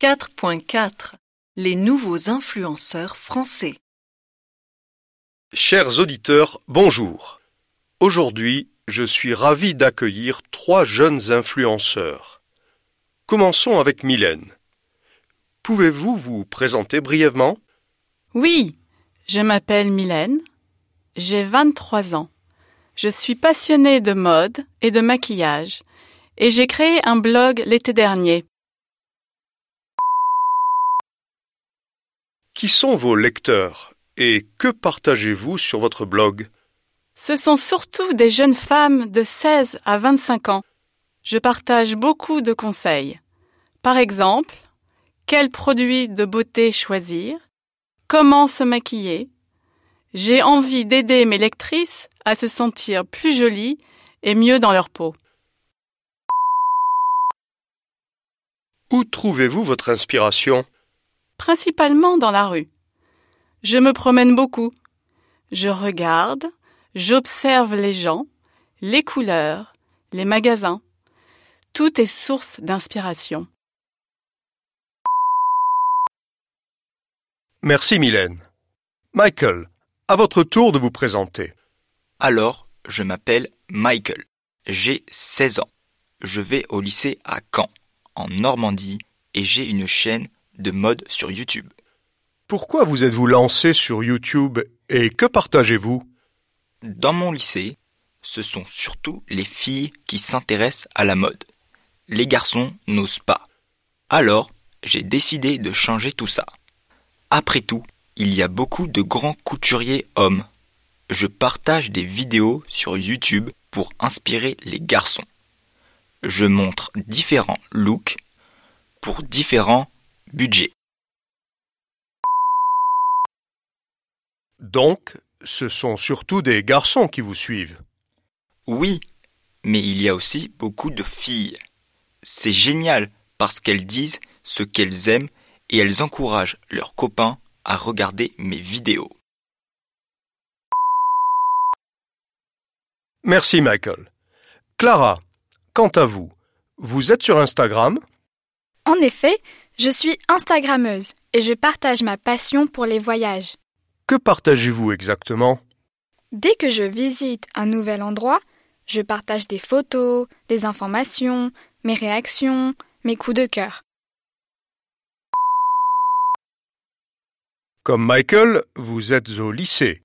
4.4 Les nouveaux influenceurs français. Chers auditeurs, bonjour. Aujourd'hui, je suis ravi d'accueillir trois jeunes influenceurs. Commençons avec Mylène. Pouvez-vous vous présenter brièvement? Oui, je m'appelle Mylène, j'ai 23 ans. Je suis passionnée de mode et de maquillage et j'ai créé un blog l'été dernier. Qui sont vos lecteurs et que partagez-vous sur votre blog? Ce sont surtout des jeunes femmes de 16 à 25 ans. Je partage beaucoup de conseils. Par exemple, quels produits de beauté choisir, comment se maquiller? J'ai envie d'aider mes lectrices à se sentir plus jolies et mieux dans leur peau. Où trouvez-vous votre inspiration? Principalement dans la rue. Je me promène beaucoup. Je regarde, j'observe les gens, les couleurs, les magasins. Tout est source d'inspiration. Merci Mylène. Michael, à votre tour de vous présenter. Alors, je m'appelle Michael. J'ai 16 ans. Je vais au lycée à Caen, en Normandie, et j'ai une chaîne de mode sur YouTube. Pourquoi vous êtes-vous lancé sur YouTube et que partagez-vous? Dans mon lycée, ce sont surtout les filles qui s'intéressent à la mode. Les garçons n'osent pas. Alors, j'ai décidé de changer tout ça. Après tout, il y a beaucoup de grands couturiers hommes. Je partage des vidéos sur YouTube pour inspirer les garçons. Je montre différents looks pour différents budgets. Donc, ce sont surtout des garçons qui vous suivent. Oui, mais il y a aussi beaucoup de filles. C'est génial parce qu'elles disent ce qu'elles aiment et elles encouragent leurs copains à regarder mes vidéos. Merci Michael. Clara, quant à vous, vous êtes sur Instagram? En effet, je suis Instagrammeuse et je partage ma passion pour les voyages. Que partagez-vous exactement? Dès que je visite un nouvel endroit, je partage des photos, des informations, mes réactions, mes coups de cœur. Comme Michael, vous êtes au lycée.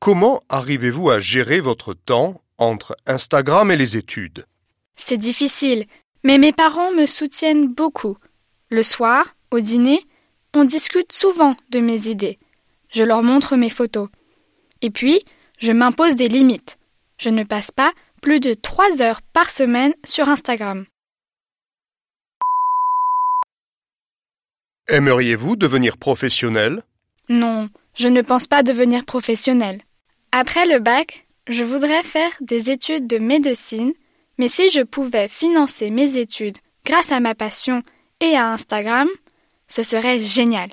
Comment arrivez-vous à gérer votre temps entre Instagram et les études? C'est difficile, mais mes parents me soutiennent beaucoup. Le soir, au dîner, on discute souvent de mes idées. Je leur montre mes photos. Et puis, je m'impose des limites. Je ne passe pas plus de trois heures par semaine sur Instagram. Aimeriez-vous devenir professionnel? Non, je ne pense pas devenir professionnel. Après le bac, je voudrais faire des études de médecine, mais si je pouvais financer mes études grâce à ma passion et à Instagram, ce serait génial.